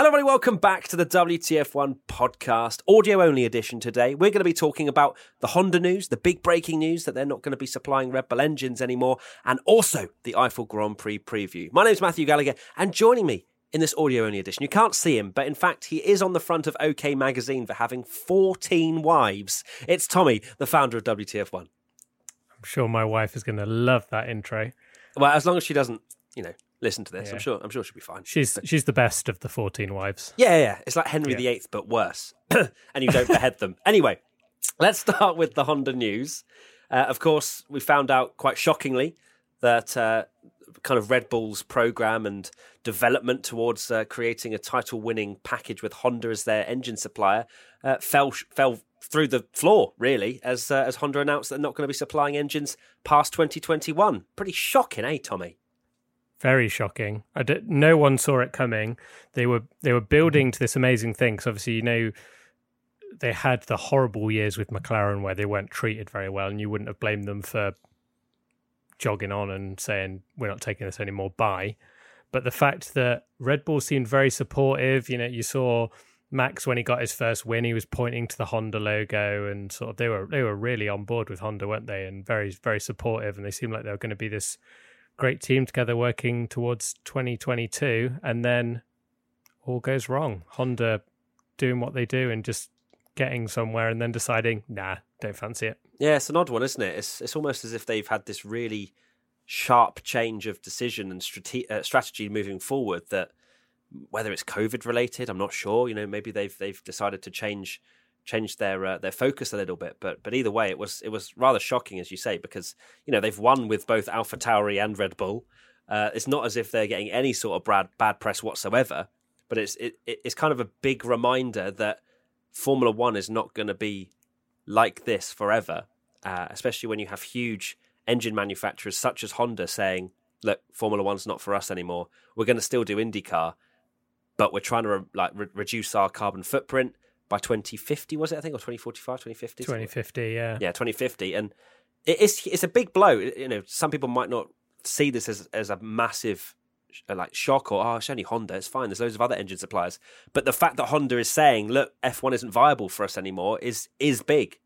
Hello, everybody. Welcome back to the WTF1 podcast, audio only edition today. We're going to be talking about the Honda news, the big breaking news that they're not going to be supplying Red Bull engines anymore, and also the Eifel Grand Prix preview. My name is Matthew Gallagher, and joining me in this audio only edition, you can't see him, but in fact, he is on the front of OK Magazine for having 14 wives. It's Tommy, the founder of WTF1. I'm sure my wife is going to love that intro. Well, as long as she doesn't, you know, listen to this, yeah. I'm sure. I'm sure she'll be fine. She's she's the best of the 14 wives. Yeah, yeah. It's like Henry yeah. VIII, but worse. and you don't behead them. Anyway, let's start with the Honda news. Uh, of course, we found out quite shockingly that uh, kind of Red Bull's program and development towards uh, creating a title-winning package with Honda as their engine supplier uh, fell fell through the floor, really, as uh, as Honda announced they're not going to be supplying engines past 2021. Pretty shocking, eh, Tommy? Very shocking. I did, no one saw it coming. They were they were building to this amazing thing. Because obviously, you know, they had the horrible years with McLaren where they weren't treated very well, and you wouldn't have blamed them for jogging on and saying we're not taking this anymore. Bye. But the fact that Red Bull seemed very supportive, you know, you saw Max when he got his first win, he was pointing to the Honda logo and sort of they were they were really on board with Honda, weren't they? And very very supportive, and they seemed like they were going to be this great team together working towards 2022, and then all goes wrong. Honda doing what they do and just getting somewhere, and then deciding, nah, don't fancy it. Yeah, it's an odd one, isn't it? It's it's almost as if they've had this really sharp change of decision and strate- uh, strategy moving forward that whether it's COVID related, I'm not sure. You know, maybe they've they've decided to change change their uh, their focus a little bit. But but either way, it was it was rather shocking, as you say, because you know they've won with both Alpha Tauri and Red Bull. Uh, it's not as if they're getting any sort of bad bad press whatsoever. But it's it, it's kind of a big reminder that Formula One is not going to be like this forever, uh, especially when you have huge engine manufacturers such as Honda saying, "Look, Formula One's not for us anymore. We're going to still do IndyCar." but we're trying to re- like re- reduce our carbon footprint by 2050 was it? I think or 2045 2050 2050 yeah. Yeah 2050 and it's it's a big blow. You know some people might not see this as as a massive uh, like shock or oh it's only honda it's fine there's loads of other engine suppliers. But the fact that honda is saying look f1 isn't viable for us anymore is is big.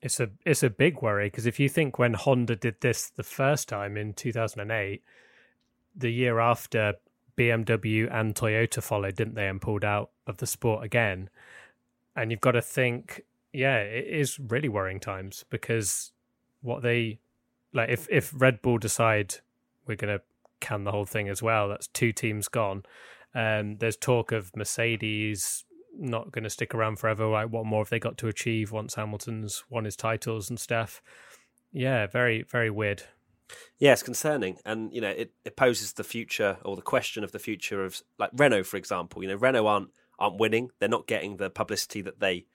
It's a it's a big worry because if you think when honda did this the first time in 2008 the year after BMW and Toyota followed, didn't they, and pulled out of the sport again. And you've got to think, yeah, it is really worrying times because what they like if if Red Bull decide we're going to can the whole thing as well, that's two teams gone. Um, there's talk of Mercedes not going to stick around forever. Like, what more have they got to achieve once Hamilton's won his titles and stuff? Yeah, very very weird. Yeah, it's concerning, and you know it, it poses the future or the question of the future of like Renault, for example. You know, Renault aren't aren't winning; they're not getting the publicity that they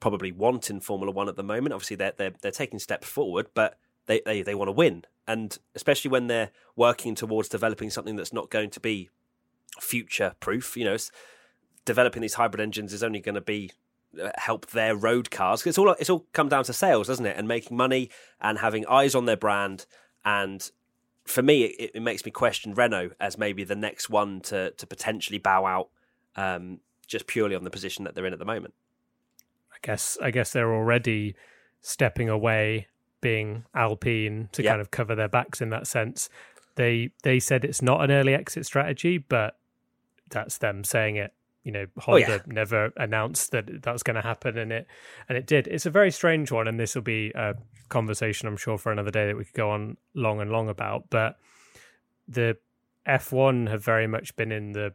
probably want in Formula One at the moment. Obviously, they're they're, they're taking steps forward, but they, they they want to win, and especially when they're working towards developing something that's not going to be future proof. You know, developing these hybrid engines is only going to be uh, help their road cars. It's all it's all come down to sales, doesn't it? And making money and having eyes on their brand and for me, it, it, makes me question Renault as maybe the next one to to potentially bow out, um, just purely on the position that they're in at the moment. I guess I guess they're already stepping away, being Alpine to yep. kind of cover their backs in that sense. They they said it's not an early exit strategy, but that's them saying it you know Honda oh, yeah. never announced that that was going to happen and it and it did it's a very strange one and this will be a conversation I'm sure for another day that we could go on long and long about but the F1 have very much been in the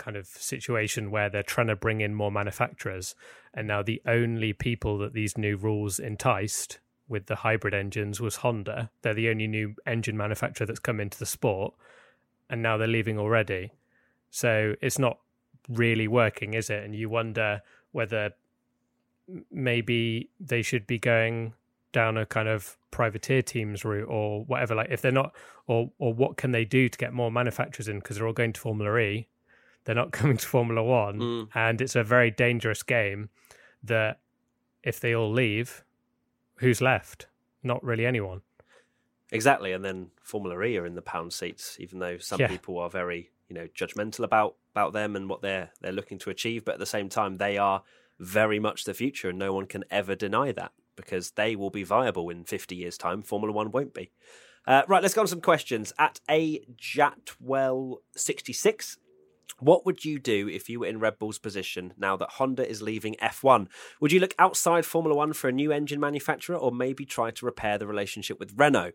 kind of situation where they're trying to bring in more manufacturers and now the only people that these new rules enticed with the hybrid engines was Honda they're the only new engine manufacturer that's come into the sport and now they're leaving already so it's not really working, is it? And you wonder whether maybe they should be going down a kind of privateer teams route or whatever. Like if they're not, or or what can they do to get more manufacturers in because they're all going to Formula E, they're not coming to Formula One, mm. and it's a very dangerous game. That if they all leave, who's left? Not really anyone. Exactly, and then Formula E are in the pound seats, even though some yeah. people are very you know judgmental about about them and what they're they're looking to achieve, but at the same time, they are very much the future, and no one can ever deny that because they will be viable in 50 years' time. Formula One won't be. Uh, right, let's go on some questions. At a Jatwell66, what would you do if you were in Red Bull's position now that Honda is leaving F1? Would you look outside Formula One for a new engine manufacturer or maybe try to repair the relationship with Renault?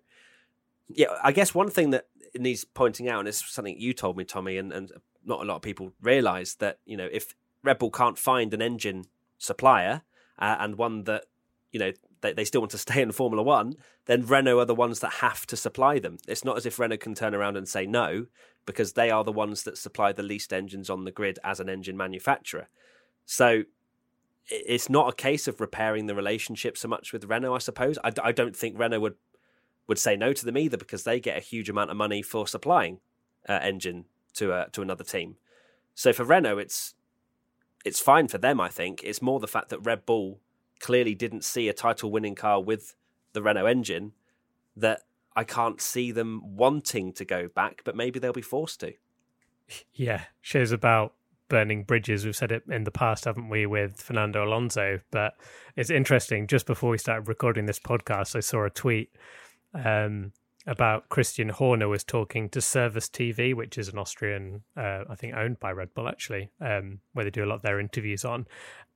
Yeah, I guess one thing that needs pointing out, and it's something you told me, Tommy, and, and not a lot of people realise that, you know, if Red Bull can't find an engine supplier uh, and one that, you know, they, they still want to stay in Formula One, then Renault are the ones that have to supply them. It's not as if Renault can turn around and say no, because they are the ones that supply the least engines on the grid as an engine manufacturer. So it's not a case of repairing the relationship so much with Renault, I suppose. I, I don't think Renault would would say no to them either because they get a huge amount of money for supplying uh, engine to a, to another team. So for Renault, it's it's fine for them. I think it's more the fact that Red Bull clearly didn't see a title winning car with the Renault engine that I can't see them wanting to go back, but maybe they'll be forced to. Yeah, shows about burning bridges. We've said it in the past, haven't we, with Fernando Alonso? But it's interesting. Just before we started recording this podcast, I saw a tweet um, about Christian Horner was talking to Servus TV, which is an Austrian, uh, I think, owned by Red Bull actually, um, where they do a lot of their interviews on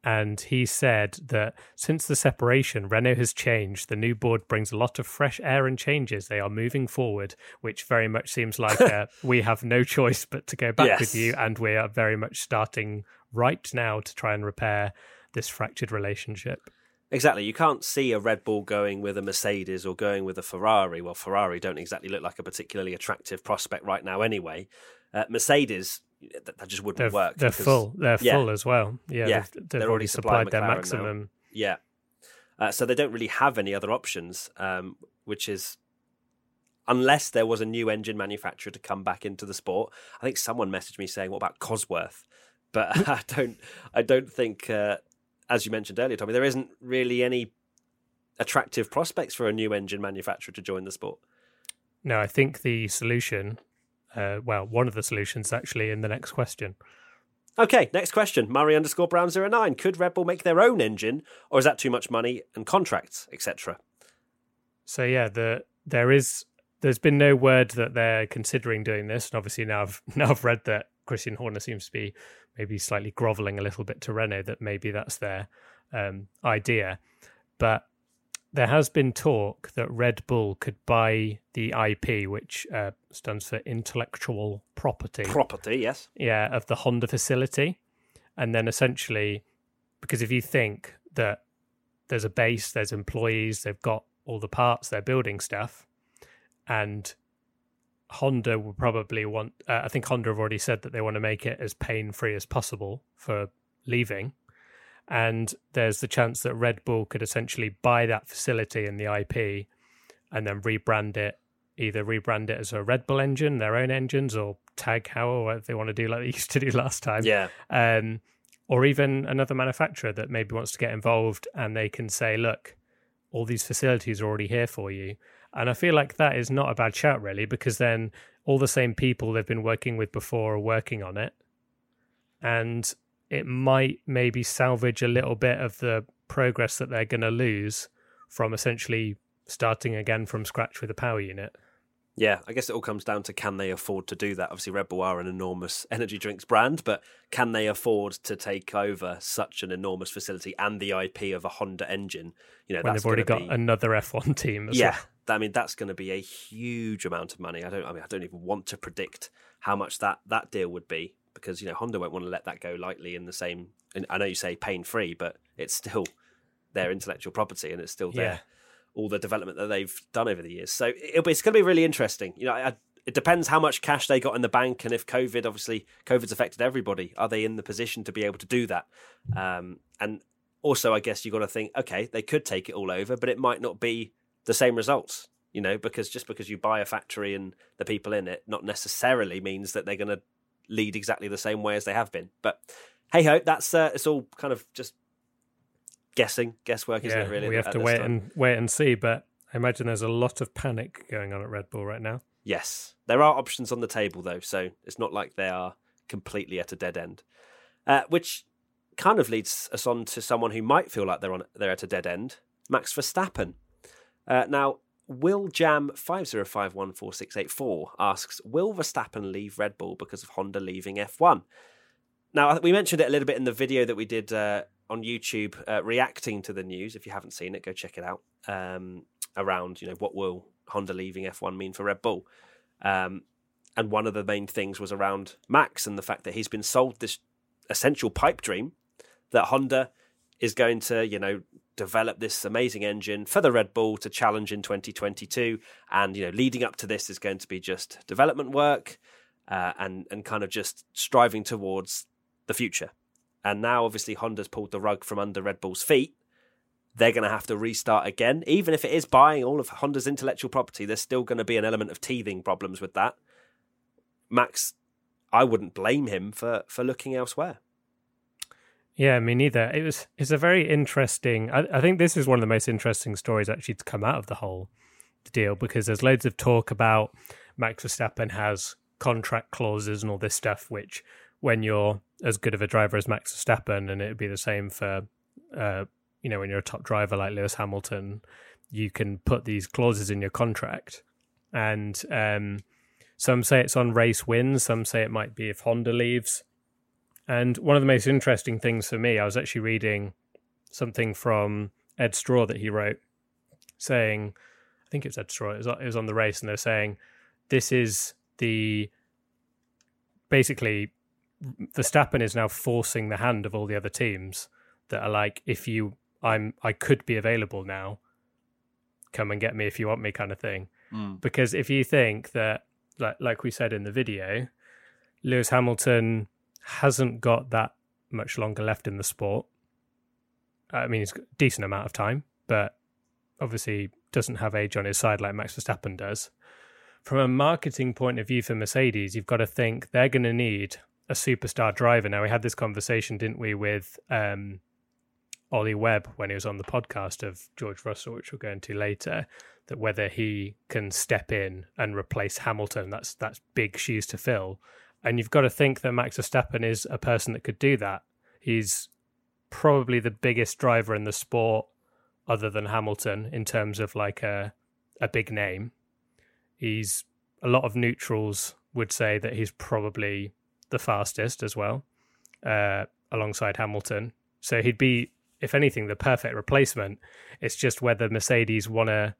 and he said that since the separation, Renault has changed. The new board brings a lot of fresh air and changes. They are moving forward, which very much seems like uh, we have no choice but to go back yes. with you, and we are very much starting right now to try and repair this fractured relationship. Exactly. You can't see a Red Bull going with a Mercedes or going with a Ferrari. Well, Ferrari don't exactly look like a particularly attractive prospect right now, anyway. Uh, Mercedes that, that just wouldn't they're, work. They're because, full. They're yeah, full as well. Yeah, yeah they've, they've already supplied their maximum. Now. Yeah, uh, so they don't really have any other options, um, which is unless there was a new engine manufacturer to come back into the sport. I think someone messaged me saying, "What about Cosworth?" But I don't. I don't think, uh, as you mentioned earlier, Tommy, there isn't really any attractive prospects for a new engine manufacturer to join the sport. No, I think the solution uh, well, one of the solutions actually in the next question. Okay, next question. Murray underscore Brown 09. Could Red Bull make their own engine, or is that too much money and contracts, etc.? So yeah, the there is there's been no word that they're considering doing this, and obviously now I've now I've read that Christian Horner seems to be maybe slightly grovelling a little bit to Renault that maybe that's their um, idea. But there has been talk that Red Bull could buy the IP, which uh, stands for intellectual property. Property, yes. Yeah, of the Honda facility. And then essentially, because if you think that there's a base, there's employees, they've got all the parts, they're building stuff, and Honda will probably want, uh, I think Honda have already said that they want to make it as pain free as possible for leaving and there's the chance that Red Bull could essentially buy that facility and the IP and then rebrand it, either rebrand it as a Red Bull engine, their own engines, or TAG Heuer or they want to do like they used to do last time. Yeah. Um, or even another manufacturer that maybe wants to get involved and they can say, look, all these facilities are already here for you. And I feel like that is not a bad shout, really, because then all the same people they've been working with before are working on it. And it might maybe salvage a little bit of the progress that they're going to lose from essentially starting again from scratch with a power unit. Yeah, I guess it all comes down to can they afford to do that? Obviously, Red Bull are an enormous energy drinks brand, but can they afford to take over such an enormous facility and the IP of a Honda engine? You know, when they've already got be... another F1 team. yeah, well. I mean that's going to be a huge amount of money. I don't. I mean, I don't even want to predict how much that that deal would be because you know Honda won't want to let that go lightly in the same. I know you say pain free, but it's still their intellectual property, and it's still there. yeah. All the development that they've done over the years. So it, it's going to be really interesting. You know, I, it depends how much cash they got in the bank, and if COVID, obviously, COVID's affected everybody. Are they in the position to be able to do that? Um, and also, I guess you got to think, okay, they could take it all over, but it might not be the same results. You know, because just because you buy a factory and the people in it, not necessarily means that they're going to lead exactly the same way as they have been. But hey ho, that's uh, it's all kind of just guessing, guesswork, isn't yeah, it? Really, we have to wait and wait and see. But I imagine there's a lot of panic going on at Red Bull right now. Yes, there are options on the table though, so it's not like they are completely at a dead end, uh, which kind of leads us on to someone who might feel like they're on they're at a dead end, Max Verstappen. Uh, now, Will Jam five zero five one four six eight four asks, "Will Verstappen leave Red Bull because of Honda leaving F1?" Now, we mentioned it a little bit in the video that we did uh, on YouTube, uh, reacting to the news. If you haven't seen it, go check it out. Um, around, you know, what will Honda leaving F1 mean for Red Bull? Um, and one of the main things was around Max and the fact that he's been sold this essential pipe dream that Honda is going to, you know, develop this amazing engine for the Red Bull to challenge in 2022. And, you know, leading up to this is going to be just development work uh, and, and kind of just striving towards the future. And now, obviously, Honda's pulled the rug from under Red Bull's feet. They're going to have to restart again. Even if it is buying all of Honda's intellectual property, there's still going to be an element of teething problems with that. Max, I wouldn't blame him for, for looking elsewhere. Yeah, me neither. It was it's a very interesting. I, I, think this is one of the most interesting stories actually to come out of the whole deal because there's loads of talk about Max Verstappen has contract clauses and all this stuff, which when you're as good of a driver as Max Verstappen, and it'd be the same for uh, you know when you're a top driver like Lewis Hamilton, you can put these clauses in your contract, and um, some say it's on race wins, some say it might be if Honda leaves. And one of the most interesting things for me, I was actually reading something from Edd Straw that he wrote saying, I think it was Edd Straw, it was, it was on the race, and they're saying, this is the basically Verstappen is now forcing the hand of all the other teams that are like, if you, I'm, I could be available now, come and get me if you want me, kind of thing. Mm. Because if you think that, like, like we said in the video, Lewis Hamilton hasn't got that much longer left in the sport. I mean, he's got a decent amount of time, but obviously doesn't have age on his side like Max Verstappen does. From a marketing point of view for Mercedes, you've got to think they're going to need a superstar driver. Now, we had this conversation, didn't we, with um, Ollie Webb when he was on the podcast of George Russell, which we'll go into later, that whether he can step in and replace Hamilton, that's that's big shoes to fill. And you've got to think that Max Verstappen is a person that could do that. He's probably the biggest driver in the sport other than Hamilton in terms of like a a big name. He's a lot of neutrals would say that he's probably the fastest as well, uh, alongside Hamilton. So he'd be, if anything, the perfect replacement. It's just whether Mercedes want to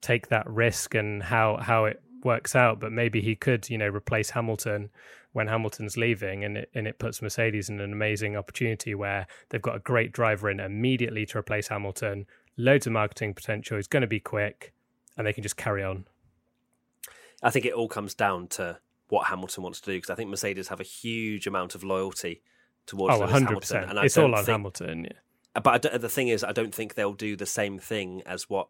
take that risk and how how it works out, but maybe he could, you know, replace Hamilton when Hamilton's leaving, and it, and it puts Mercedes in an amazing opportunity where they've got a great driver in immediately to replace Hamilton, loads of marketing potential. He's going to be quick, and they can just carry on. I think it all comes down to what Hamilton wants to do because I think Mercedes have a huge amount of loyalty towards oh, Lewis 100%. Hamilton, and I it's all on think, Hamilton. Yeah. But the thing is, I don't think they'll do the same thing as what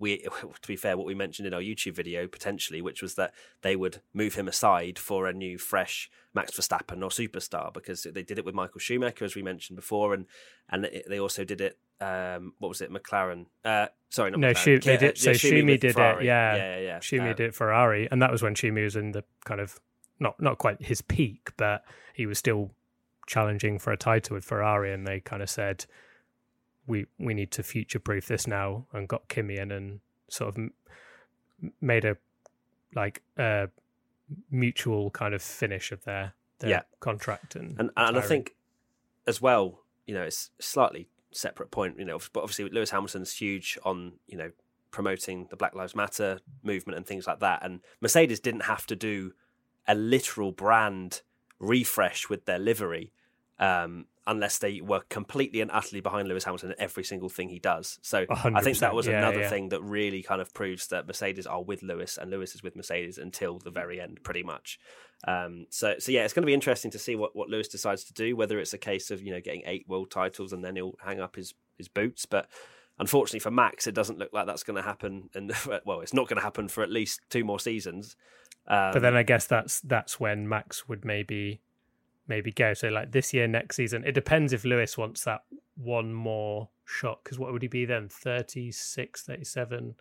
we to be fair what we mentioned in our youtube video potentially which was that they would move him aside for a new fresh max verstappen or superstar because they did it with michael schumacher as we mentioned before and and it, they also did it um, what was it mclaren uh, sorry no Schumi, they did, so Schumi did Ferrari. it yeah yeah yeah, yeah. Schumi um, did it ferrari and that was when Schumi was in the kind of not not quite his peak but he was still challenging for a title with ferrari and they kind of said we we need to future proof this now and got Kimi in and sort of made a like a mutual kind of finish of their their yeah. contract and and, and I think as well you know it's slightly separate point you know but obviously Lewis Hamilton's huge on you know promoting the Black Lives Matter movement and things like that and Mercedes didn't have to do a literal brand refresh with their livery um, unless they were completely and utterly behind Lewis Hamilton in every single thing he does. So I think that was yeah, another yeah. thing that really kind of proves that Mercedes are with Lewis and Lewis is with Mercedes until the very end, pretty much. Um, so, so yeah, it's going to be interesting to see what, what Lewis decides to do. Whether it's a case of you know getting eight world titles and then he'll hang up his his boots, but unfortunately for Max, it doesn't look like that's going to happen. And well, it's not going to happen for at least two more seasons. Um, but then I guess that's that's when Max would maybe maybe go. So like this year, next season, it depends if Lewis wants that one more shot. Because what would he be then? 36, 37?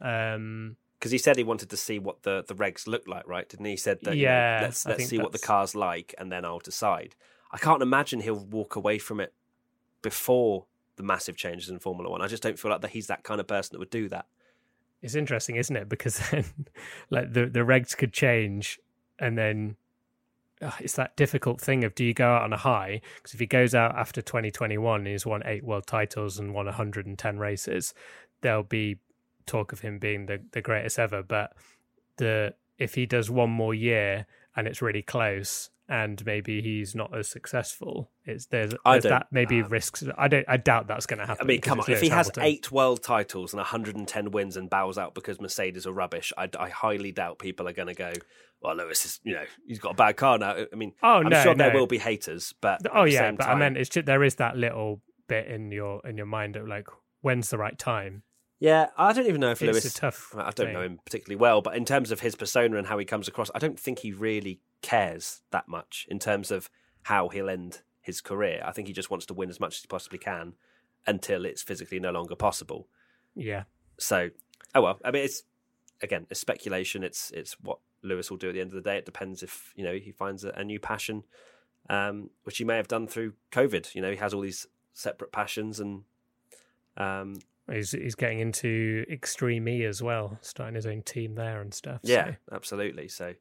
Um, because he said he wanted to see what the the regs look like, right? Didn't he? He said that yeah, you know, let's let's see what the car's like, and then I'll decide. I can't imagine he'll walk away from it before the massive changes in Formula One. I just don't feel like that he's that kind of person that would do that. It's interesting, isn't it? Because then, like the the regs could change, and then it's that difficult thing of do you go out on a high? Because if he goes out after 2021 and he's won eight world titles and won 110 races, there'll be talk of him being the the greatest ever. But the if he does one more year and it's really close. And maybe he's not as successful. It's there's, there's that maybe um, risks. I don't. I doubt that's going to happen. I mean, come on, if he Lewis has eight world titles and 110 wins and bows out because Mercedes are rubbish, I, I highly doubt people are going to go. Well, Lewis is, you know, he's got a bad car now. I mean, Oh I'm no, sure there will be haters, but at Oh the yeah, same but I time- meant it's just there is that little bit in your in your mind of like when's the right time. Yeah, I don't even know if It's Lewis. tough. I don't know him particularly well, but in terms of his persona and how he comes across, I don't think he really cares that much in terms of how he'll end his career. I think he just wants to win as much as he possibly can until it's physically no longer possible. Yeah, So, oh well. I mean, it's again, it's speculation. It's it's what Lewis will do at the end of the day. It depends if you know he finds a, a new passion, um, which he may have done through COVID. You know, he has all these separate passions, and um, he's he's getting into Extreme E as well, starting his own team there and stuff. Yeah, so. absolutely. So,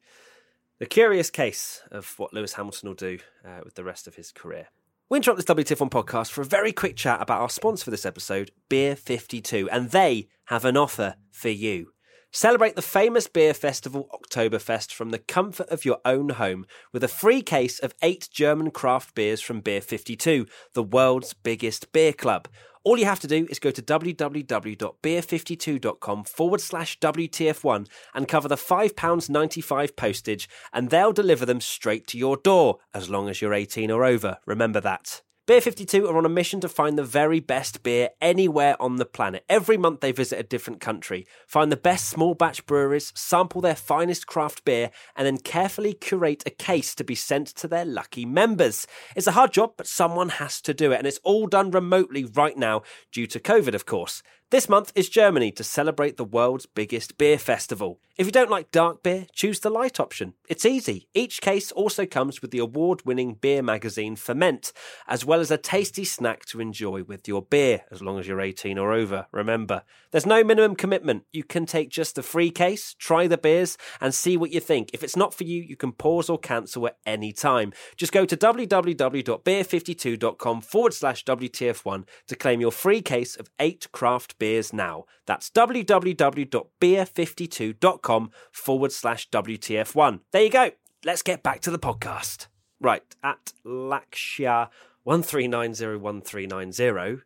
the curious case of what Lewis Hamilton will do uh, with the rest of his career. We interrupt this WTF1 podcast for a very quick chat about our sponsor for this episode, Beer 52, and they have an offer for you. Celebrate the famous beer festival Oktoberfest from the comfort of your own home with a free case of eight German craft beers from Beer 52, the world's biggest beer club. All you have to do is go to www.beer52.com forward slash WTF1 and cover the £5.95 postage, and they'll deliver them straight to your door as long as you're 18 or over. Remember that. Beer 52 are on a mission to find the very best beer anywhere on the planet. Every month they visit a different country, find the best small batch breweries, sample their finest craft beer, and then carefully curate a case to be sent to their lucky members. It's a hard job, but someone has to do it, and it's all done remotely right now due to COVID, of course. This month is Germany to celebrate the world's biggest beer festival. If you don't like dark beer, choose the light option. It's easy. Each case also comes with the award winning beer magazine Ferment, as well as a tasty snack to enjoy with your beer, as long as you're 18 or over. Remember, there's no minimum commitment. You can take just the free case, try the beers, and see what you think. If it's not for you, you can pause or cancel at any time. Just go to www.beer52.com forward slash WTF1 to claim your free case of eight craft beers now. That's www.beer52.com forward slash WTF1. There you go. Let's get back to the podcast. Right, at Lakshya 13901390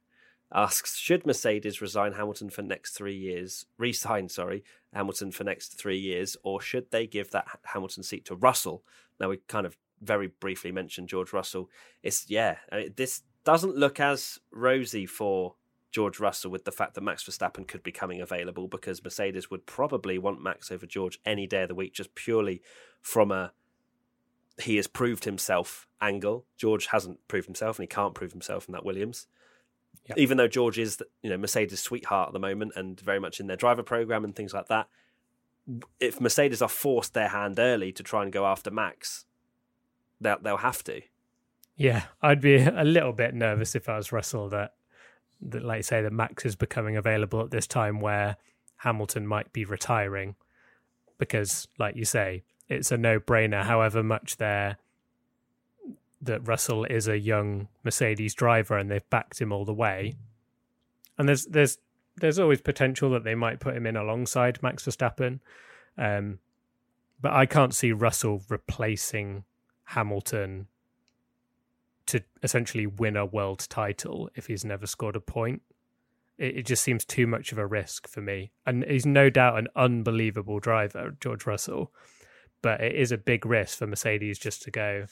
asks should Mercedes resign Hamilton for next 3 years resign sorry Hamilton for next 3 years or should they give that Hamilton seat to Russell now we kind of very briefly mentioned George Russell it's yeah I mean, this doesn't look as rosy for George Russell with the fact that Max Verstappen could be coming available because Mercedes would probably want Max over George any day of the week just purely from a he has proved himself angle. George hasn't proved himself and he can't prove himself in that Williams. Yeah. Even though George is, you know, Mercedes' sweetheart at the moment and very much in their driver program and things like that. If Mercedes are forced their hand early to try and go after Max, they'll, they'll have to. Yeah, I'd be a little bit nervous if I was Russell that, that like you say that Max is becoming available at this time where Hamilton might be retiring, because like you say, it's a no-brainer. However much they're that Russell is a young Mercedes driver and they've backed him all the way, and there's there's there's always potential that they might put him in alongside Max Verstappen, um, but I can't see Russell replacing Hamilton to essentially win a world title if he's never scored a point. It, it just seems too much of a risk for me. And he's no doubt an unbelievable driver, George Russell, but it is a big risk for Mercedes just to go,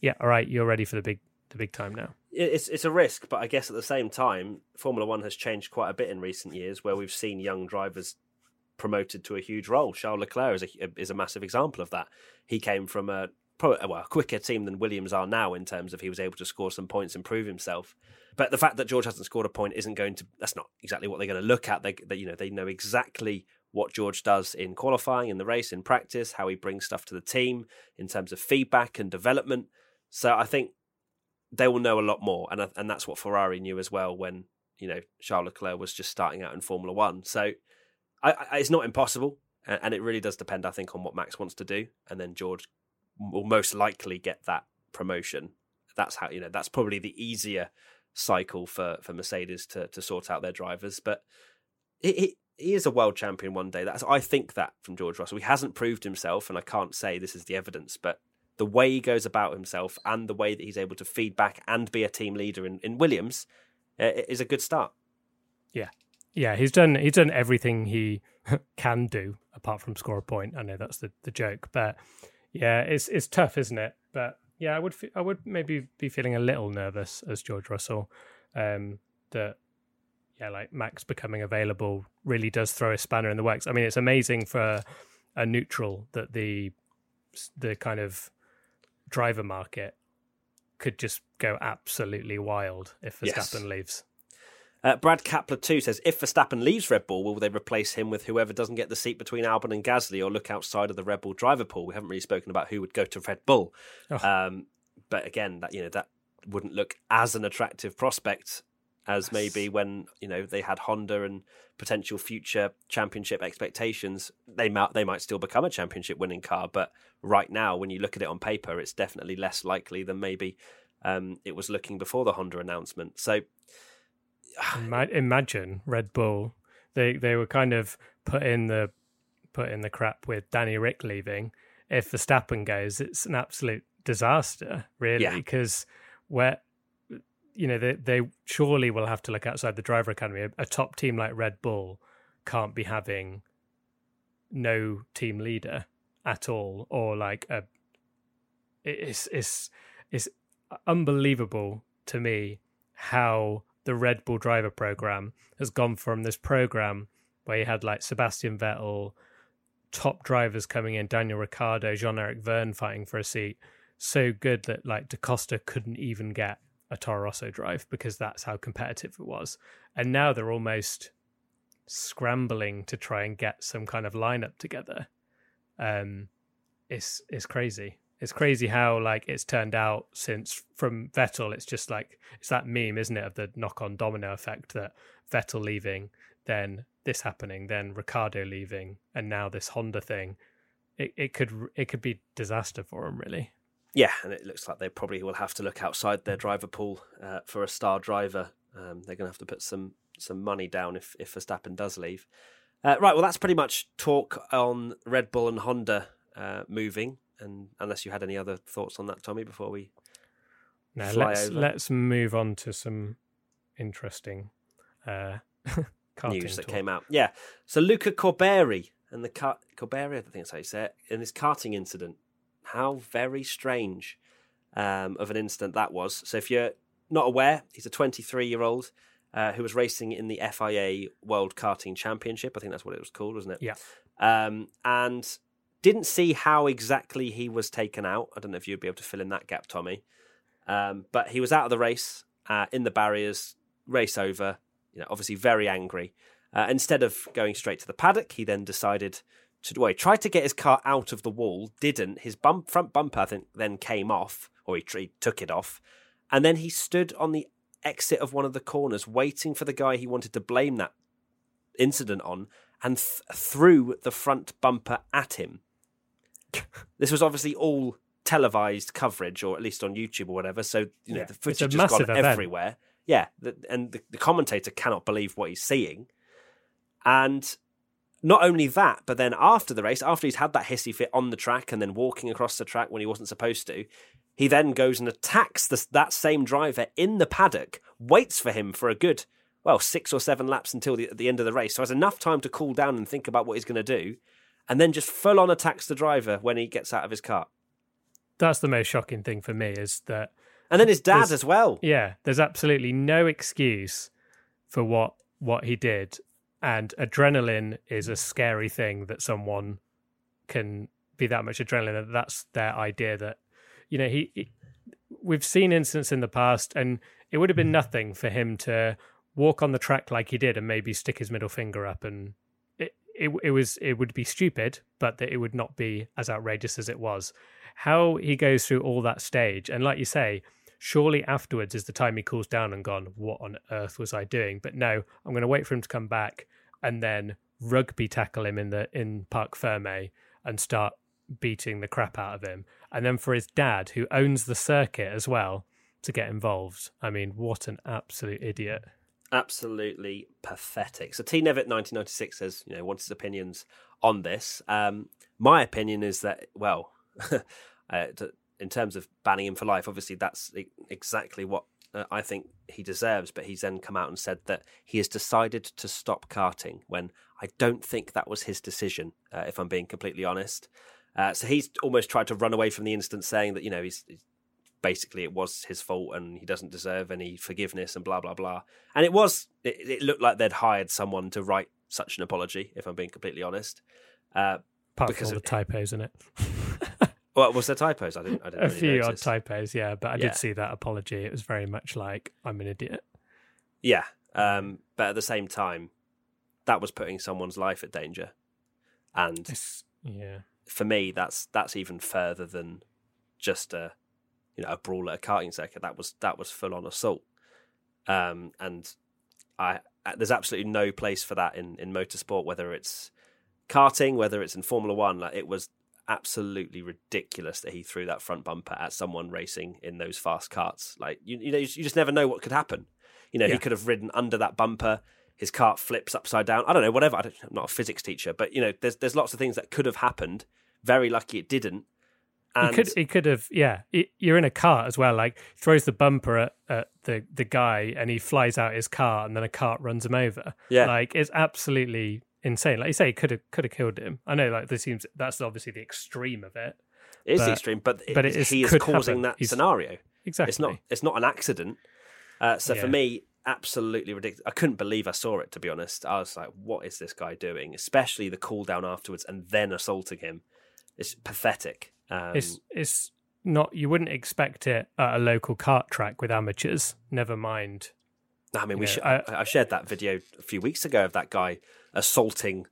yeah, all right, you're ready for the big the big time now. It's it's a risk, but I guess at the same time, Formula One has changed quite a bit in recent years, where we've seen young drivers promoted to a huge role. Charles Leclerc is a is a massive example of that. He came from a probably well a quicker team than Williams are now in terms of he was able to score some points and prove himself. But the fact that George hasn't scored a point isn't going to that's not exactly what they're going to look at. They, they you know they know exactly what George does in qualifying, in the race, in practice, how he brings stuff to the team in terms of feedback and development. So I think they will know a lot more, and and that's what Ferrari knew as well when you know Charles Leclerc was just starting out in Formula One. So I, I, it's not impossible, and it really does depend, I think, on what Max wants to do, and then George will most likely get that promotion. That's how you know that's probably the easier cycle for for Mercedes to to sort out their drivers, but. It, it, he is a world champion one day. That's I think that from George Russell. He hasn't proved himself, and I can't say this is the evidence, but the way he goes about himself and the way that he's able to feed back and be a team leader in, in Williams uh, is a good start. Yeah, yeah, he's done he's done everything he can do apart from score a point. I know that's the, the joke, but yeah, it's it's tough, isn't it? But yeah, I would I would maybe be feeling a little nervous as George Russell um, that yeah, like Max becoming available really does throw a spanner in the works. I mean, it's amazing for a neutral that the the kind of driver market could just go absolutely wild if Verstappen yes. leaves. Uh, Brad Kapler too says if Verstappen leaves Red Bull, will they replace him with whoever doesn't get the seat between Albon and Gasly, or look outside of the Red Bull driver pool? We haven't really spoken about who would go to Red Bull, oh. um, but again, that you know that wouldn't look as an attractive prospect as maybe when you know they had Honda and potential future championship expectations. They might they might still become a championship winning car, but right now, when you look at it on paper, it's definitely less likely than maybe um, it was looking before the Honda announcement. So imagine Red Bull. They they were kind of put in the put in the crap with Danny Ric leaving. If Verstappen goes, it's an absolute disaster, really, because yeah. where you know, they, they surely will have to look outside the driver academy. A, a top team like Red Bull can't be having no team leader at all, or like a. It's it's it's unbelievable to me how the Red Bull driver program has gone from this program where you had like Sebastian Vettel, top drivers coming in, Daniel Ricciardo, Jean Eric Vergne fighting for a seat, so good that like Da Costa couldn't even get a Toro Rosso drive because that's how competitive it was. And now they're almost scrambling to try and get some kind of lineup together. Um, it's it's crazy. It's crazy how like it's turned out since from Vettel. It's just like it's that meme, isn't it, of the knock-on domino effect that Vettel leaving, then this happening, then Ricciardo leaving, and now this Honda thing. It it could it could be disaster for them, really. Yeah, and it looks like they probably will have to look outside their driver pool uh, for a star driver. Um, they're going to have to put some some money down if if Verstappen does leave. Uh, right, well, that's pretty much talk on Red Bull and Honda uh, moving. And unless you had any other thoughts on that, Tommy, before we no, let's over. let's move on to some interesting uh, news that talk. came out. Yeah, so Luca Corberi and the car- Corberi, I think that's how you say it, in this karting incident how very strange um, of an incident that was. So, if you're not aware, he's a 23 year old uh, who was racing in the FIA World Karting Championship. I think that's what it was called, wasn't it? Yeah. Um, and didn't see how exactly he was taken out. I don't know if you'd be able to fill in that gap, Tommy. Um, but he was out of the race uh, in the barriers, race over. You know, obviously very angry. Uh, instead of going straight to the paddock, he then decided to well, he tried to get his car out of the wall, didn't. His bump, front bumper, I think, then came off, or he, he took it off, and then he stood on the exit of one of the corners, waiting for the guy he wanted to blame that incident on, and th- threw the front bumper at him. This was obviously all televised coverage, or at least on YouTube or whatever. So you know yeah, the footage has gone event. everywhere. Yeah, the, and the, the commentator cannot believe what he's seeing, and not only that, but then after the race, after he's had that hissy fit on the track and then walking across the track when he wasn't supposed to, he then goes and attacks the, that same driver in the paddock, waits for him for a good, well, six or seven laps until the, the end of the race. So has enough time to cool down and think about what he's going to do, and then just full on attacks the driver when he gets out of his car. That's the most shocking thing for me is that. And then his dad as well. Yeah, there's absolutely no excuse for what what he did and adrenaline is a scary thing that someone can be that much adrenaline that's their idea that you know he, he, we've seen incidents in the past and it would have been nothing for him to walk on the track like he did and maybe stick his middle finger up and it, it was it would be stupid, but that it would not be as outrageous as it was. How he goes through all that stage, and like you say, surely afterwards is the time he cools down and gone, what on earth was I doing? But no, I'm going to wait for him to come back and then rugby tackle him in the in Parc Ferme and start beating the crap out of him. And then for his dad, who owns the circuit as well, to get involved. I mean, what an absolute idiot. Absolutely pathetic. So T Nevitt 1996 says, you know, wants his opinions on this. Um, my opinion is that, well, uh, in terms of banning him for life, obviously that's exactly what uh, I think he deserves. But he's then come out and said that he has decided to stop karting when I don't think that was his decision, uh, if I'm being completely honest. Uh, so he's almost tried to run away from the incident, saying that, you know, he's, he's basically it was his fault and he doesn't deserve any forgiveness and blah blah blah. And it was it, it looked like they'd hired someone to write such an apology, if I'm being completely honest. Uh, Apart because of the typos in it. Well, was there typos? I didn't. I didn't a really few notice. odd typos, yeah. But I yeah. did see that apology. It was very much like I'm an idiot. Yeah, um, but at the same time, that was putting someone's life at danger, and it's, yeah, for me, that's that's even further than just a you know a brawl at a karting circuit. That was that was full on assault, um, and I there's absolutely no place for that in in motorsport, whether it's karting, whether it's in Formula One. Like it was absolutely ridiculous that he threw that front bumper at someone racing in those fast karts. Like you, you know, you just never know what could happen. You know, yeah. he could have ridden under that bumper. His cart flips upside down. I don't know, whatever. I am not a physics teacher, but you know, there's there's lots of things that could have happened. Very lucky it didn't. And... He could, he could have, yeah. you're in a car as well. Like throws the bumper at, at the the guy, and he flies out his car, and then a cart runs him over. Yeah, like it's absolutely insane. Like you say, could have could have killed him. I know, like this seems that's obviously the extreme of it. It is but, the extreme, but, but it is, he is causing happen. that He's, scenario. Exactly, it's not it's not an accident. Uh, so yeah. for me, absolutely ridiculous. I couldn't believe I saw it. To be honest, I was like, "What is this guy doing?" Especially the cool down afterwards and then assaulting him. It's pathetic. Um, it's it's not. You wouldn't expect it at a local kart track with amateurs. Never mind. I mean, we. Know, sh- I, I shared that video a few weeks ago of that guy assaulting.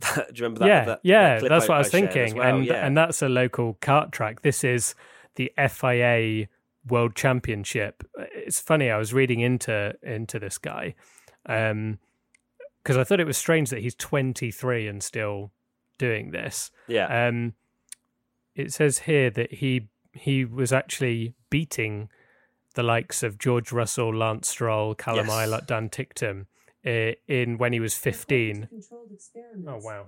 Do you remember that? Yeah, that, yeah, that that's what I was I thinking, well, and yeah. and that's a local kart track. This is the FIA World Championship. It's funny. I was reading into into this guy, um, because I thought it was strange that he's 23 and still doing this. Yeah. Um, it says here that he he was actually beating the likes of George Russell, Lance Stroll, Callum yes. Ilott, Dan Ticktum uh, in when he was 15. Oh, wow.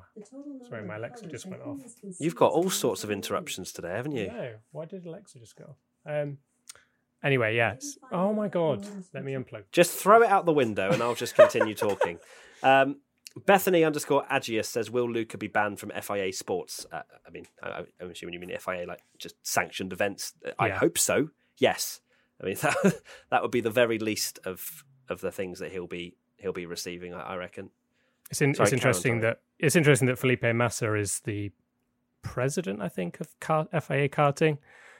Sorry, my Alexa just went off. You've got all sorts of interruptions today, haven't you? No. Why did Alexa just go? Um, anyway, yes. Oh, my God. Let me unplug. Just throw it out the window and I'll just continue talking. Um, Bethany underscore Agius says, "Will Luca be banned from FIA sports?" Uh, I mean, I, am assuming you mean FIA, like just sanctioned events. I yeah. hope so. Yes, I mean that that would be the very least of of the things that he'll be he'll be receiving. I, I reckon. It's, in, Sorry, it's interesting that it's interesting that Felipe Massa is the president, I think, of car, FIA karting.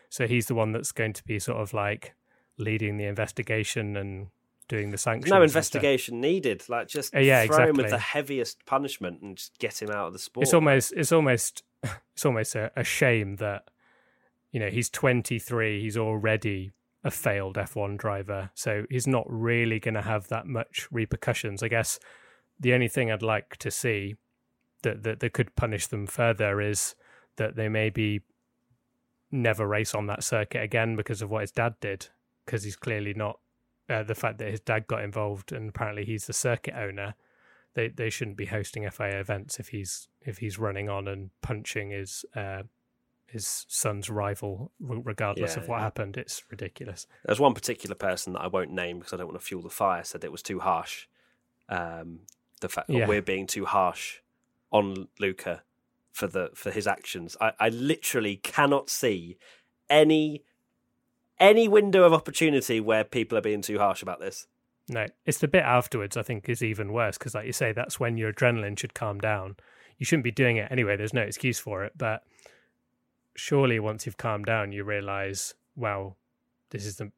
So he's the one that's going to be sort of like leading the investigation and doing the sanctions. No investigation needed. Like just uh, yeah, throw exactly. him with the heaviest punishment and just get him out of the sport. It's almost it's almost it's almost a, a shame that you know he's 23. He's already a failed F1 driver, so he's not really going to have that much repercussions. I guess the only thing I'd like to see that, that that could punish them further is that they maybe never race on that circuit again because of what his dad did, because he's clearly not uh, the fact that his dad got involved and apparently he's the circuit owner. They they shouldn't be hosting FIA events if he's if he's running on and punching his uh, his son's rival, regardless yeah, of what yeah. happened. It's ridiculous. There's one particular person that I won't name because I don't want to fuel the fire. Said it was too harsh. Um, the fact yeah. we're being too harsh on Luca for the for his actions. I, I literally cannot see any any window of opportunity where people are being too harsh about this. No, it's the bit afterwards I think is even worse because, like you say, that's when your adrenaline should calm down. You shouldn't be doing it anyway. There's no excuse for it, but surely once you've calmed down, you realize, wow, this is the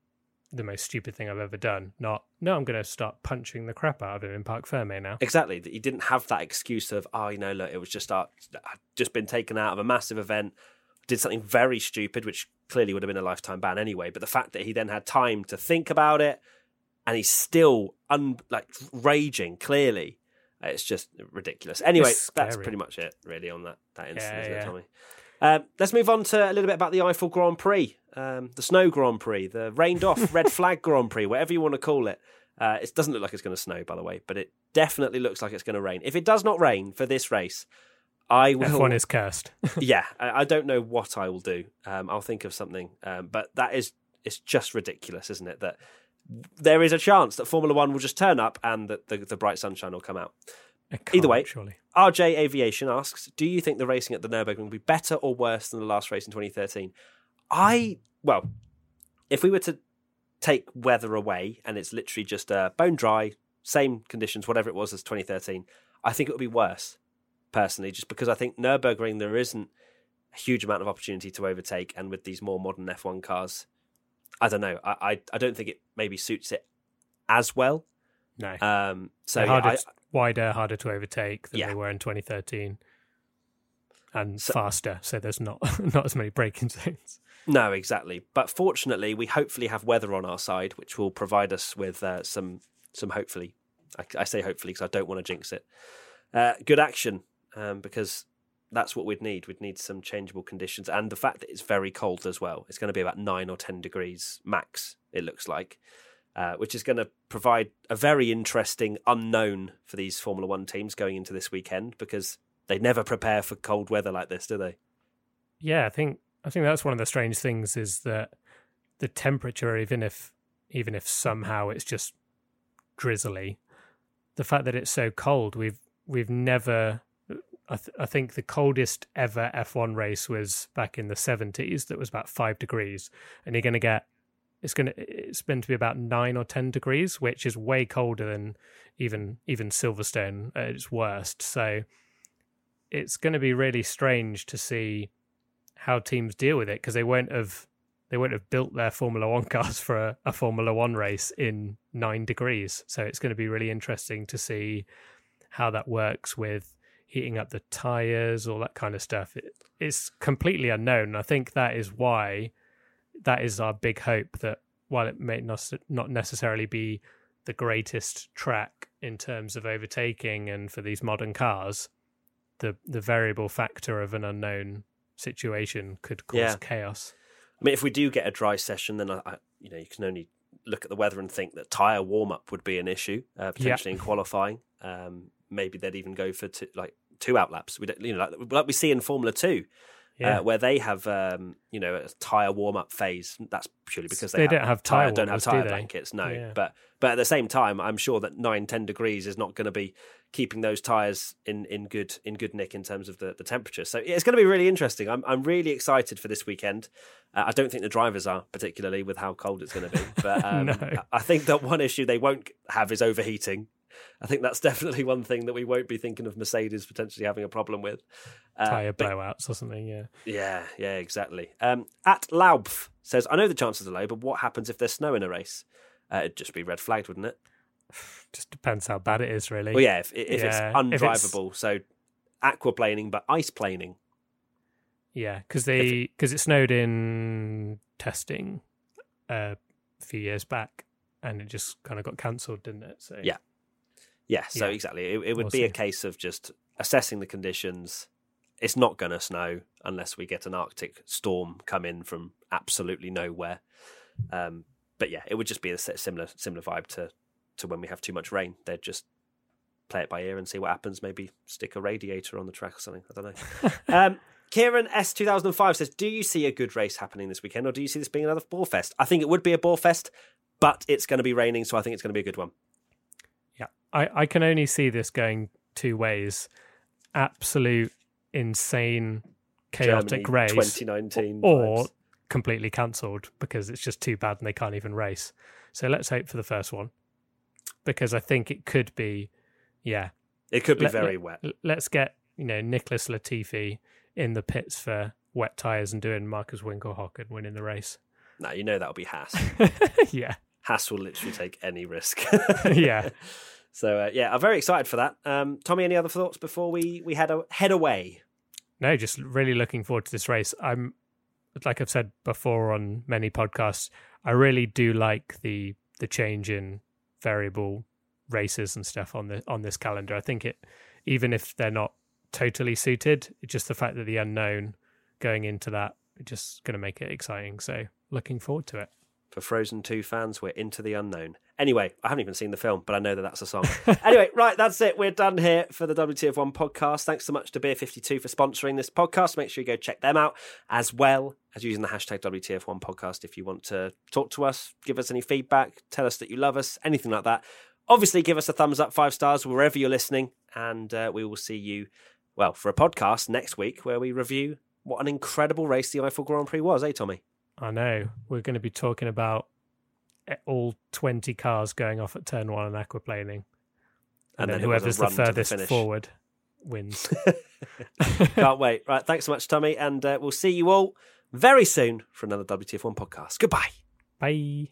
the most stupid thing I've ever done. Not no, I'm going to start punching the crap out of him in Parc Ferme now. Exactly. That he didn't have that excuse of oh, you know, look, it was just uh, I'd just been taken out of a massive event, did something very stupid, which clearly would have been a lifetime ban anyway. But the fact that he then had time to think about it, and he's still un like raging clearly. It's just ridiculous. Anyway, that's pretty much it, really, on that that incident, yeah, isn't yeah. it, Tommy? Uh, let's move on to a little bit about the Eifel Grand Prix, um, the Snow Grand Prix, the rained off Red Flag Grand Prix, whatever you want to call it. Uh, it doesn't look like it's going to snow, by the way, but it definitely looks like it's going to rain. If it does not rain for this race, I will. F1 is cursed. yeah, I, I, don't know what I will do. Um, I'll think of something, um, but that is it's just ridiculous, isn't it? That there is a chance that Formula One will just turn up and that the, the bright sunshine will come out. Either way, surely. RJ Aviation asks, "Do you think the racing at the Nurburgring will be better or worse than the last race in 2013?" I well, if we were to take weather away and it's literally just uh, bone dry, same conditions, whatever it was as 2013, I think it would be worse personally, just because I think Nurburgring there isn't a huge amount of opportunity to overtake, and with these more modern F1 cars, I don't know. I I, I don't think it maybe suits it as well. No. Um. So harder, I, wider, harder to overtake than yeah. they were in 2013, and so, faster. So there's not not as many braking zones. No, exactly. But fortunately, we hopefully have weather on our side, which will provide us with uh, some some hopefully. I, I say hopefully because I don't want to jinx it. Uh, good action um, because that's what we'd need. We'd need some changeable conditions, and the fact that it's very cold as well. It's going to be about nine or ten degrees max. It looks like, uh, which is going to provide a very interesting unknown for these Formula One teams going into this weekend because they never prepare for cold weather like this, do they? Yeah, I think I think that's one of the strange things is that the temperature, even if even if somehow it's just drizzly, the fact that it's so cold, we've we've never I, th- I, think the coldest ever F1 race was back in the 70s. That was about five degrees, and you're going to get it's going to it's been to be about nine or ten degrees, which is way colder than even even Silverstone at its worst. So it's going to be really strange to see how teams deal with it because they won't have they won't have built their Formula One cars for a, a Formula One race in nine degrees. So it's going to be really interesting to see how that works with heating up the tires, all that kind of stuff. It, it's completely unknown. I think that is why that is our big hope that while it may not not necessarily be the greatest track in terms of overtaking and for these modern cars, the the variable factor of an unknown situation could cause yeah. chaos. I mean, if we do get a dry session, then I, I, you know you can only look at the weather and think that tire warm up would be an issue uh, potentially in qualifying. Um, maybe they'd even go for two, like two out laps. We don't, you know, like, like we see in Formula Two, uh, yeah. uh, where they have um, you know a tire warm up phase. That's purely because they, they have, don't have tire, don't have tire do blankets. No, yeah. but but at the same time, I'm sure that nine ten degrees is not going to be keeping those tires in, in good in good nick in terms of the, the temperature. So it's going to be really interesting. I'm I'm really excited for this weekend. Uh, I don't think the drivers are particularly with how cold it's going to be, but um, no. I think that one issue they won't have is overheating. I think that's definitely one thing that we won't be thinking of Mercedes potentially having a problem with. Uh, Tire blowouts or something, yeah. Yeah, yeah, exactly. Um, at Laubf says, I know the chances are low, but what happens if there's snow in a race? Uh, it'd just be red flagged, wouldn't it? Just depends how bad it is, really. Well, yeah, if, if yeah. it's undrivable, it's... so aquaplaning, but ice planing. Yeah, because they because it... it snowed in testing uh, a few years back, and it just kind of got cancelled, didn't it? So yeah, yeah. So yeah. exactly, it, it would we'll be see. a case of just assessing the conditions. It's not going to snow unless we get an Arctic storm come in from absolutely nowhere. Um, but yeah, it would just be a similar similar vibe to to when we have too much rain. They'd just play it by ear and see what happens. Maybe stick a radiator on the track or something. I don't know. um, Kieran S two thousand five says, "Do you see a good race happening this weekend, or do you see this being another ball fest? I think it would be a ball fest, but it's going to be raining, so I think it's going to be a good one." I I can only see this going two ways: absolute insane chaotic Germany, race, twenty nineteen, or completely cancelled because it's just too bad and they can't even race. So let's hope for the first one because I think it could be, yeah, it could be let, very wet. Let's get you know Nicholas Latifi in the pits for wet tires and doing Markus Winkelhock and winning the race. No, you know that'll be Haas. yeah. Haas will literally take any risk. yeah. So uh, yeah, I'm very excited for that. Um, Tommy, any other thoughts before we we head a- head away? No, just really looking forward to this race. I'm like I've said before on many podcasts, I really do like the the change in variable races and stuff on the on this calendar. I think it even if they're not totally suited, it's just the fact that the unknown going into that just going to make it exciting. So looking forward to it. For Frozen 2 fans, we're into the unknown. Anyway, I haven't even seen the film, but I know that that's a song. anyway, right, that's it. We're done here for the WTF1 podcast. Thanks so much to Beer 52 for sponsoring this podcast. Make sure you go check them out as well as using the hashtag WTF1 podcast if you want to talk to us, give us any feedback, tell us that you love us, anything like that. Obviously, give us a thumbs up, five stars, wherever you're listening. And uh, we will see you, well, for a podcast next week where we review what an incredible race the Eifel Grand Prix was, eh, Tommy? I know. We're going to be talking about all 20 cars going off at turn one and aquaplaning. And, and then, then whoever's the furthest the forward wins. Can't wait. Right. Thanks so much, Tommy. And uh, we'll see you all very soon for another WTF1 podcast. Goodbye. Bye.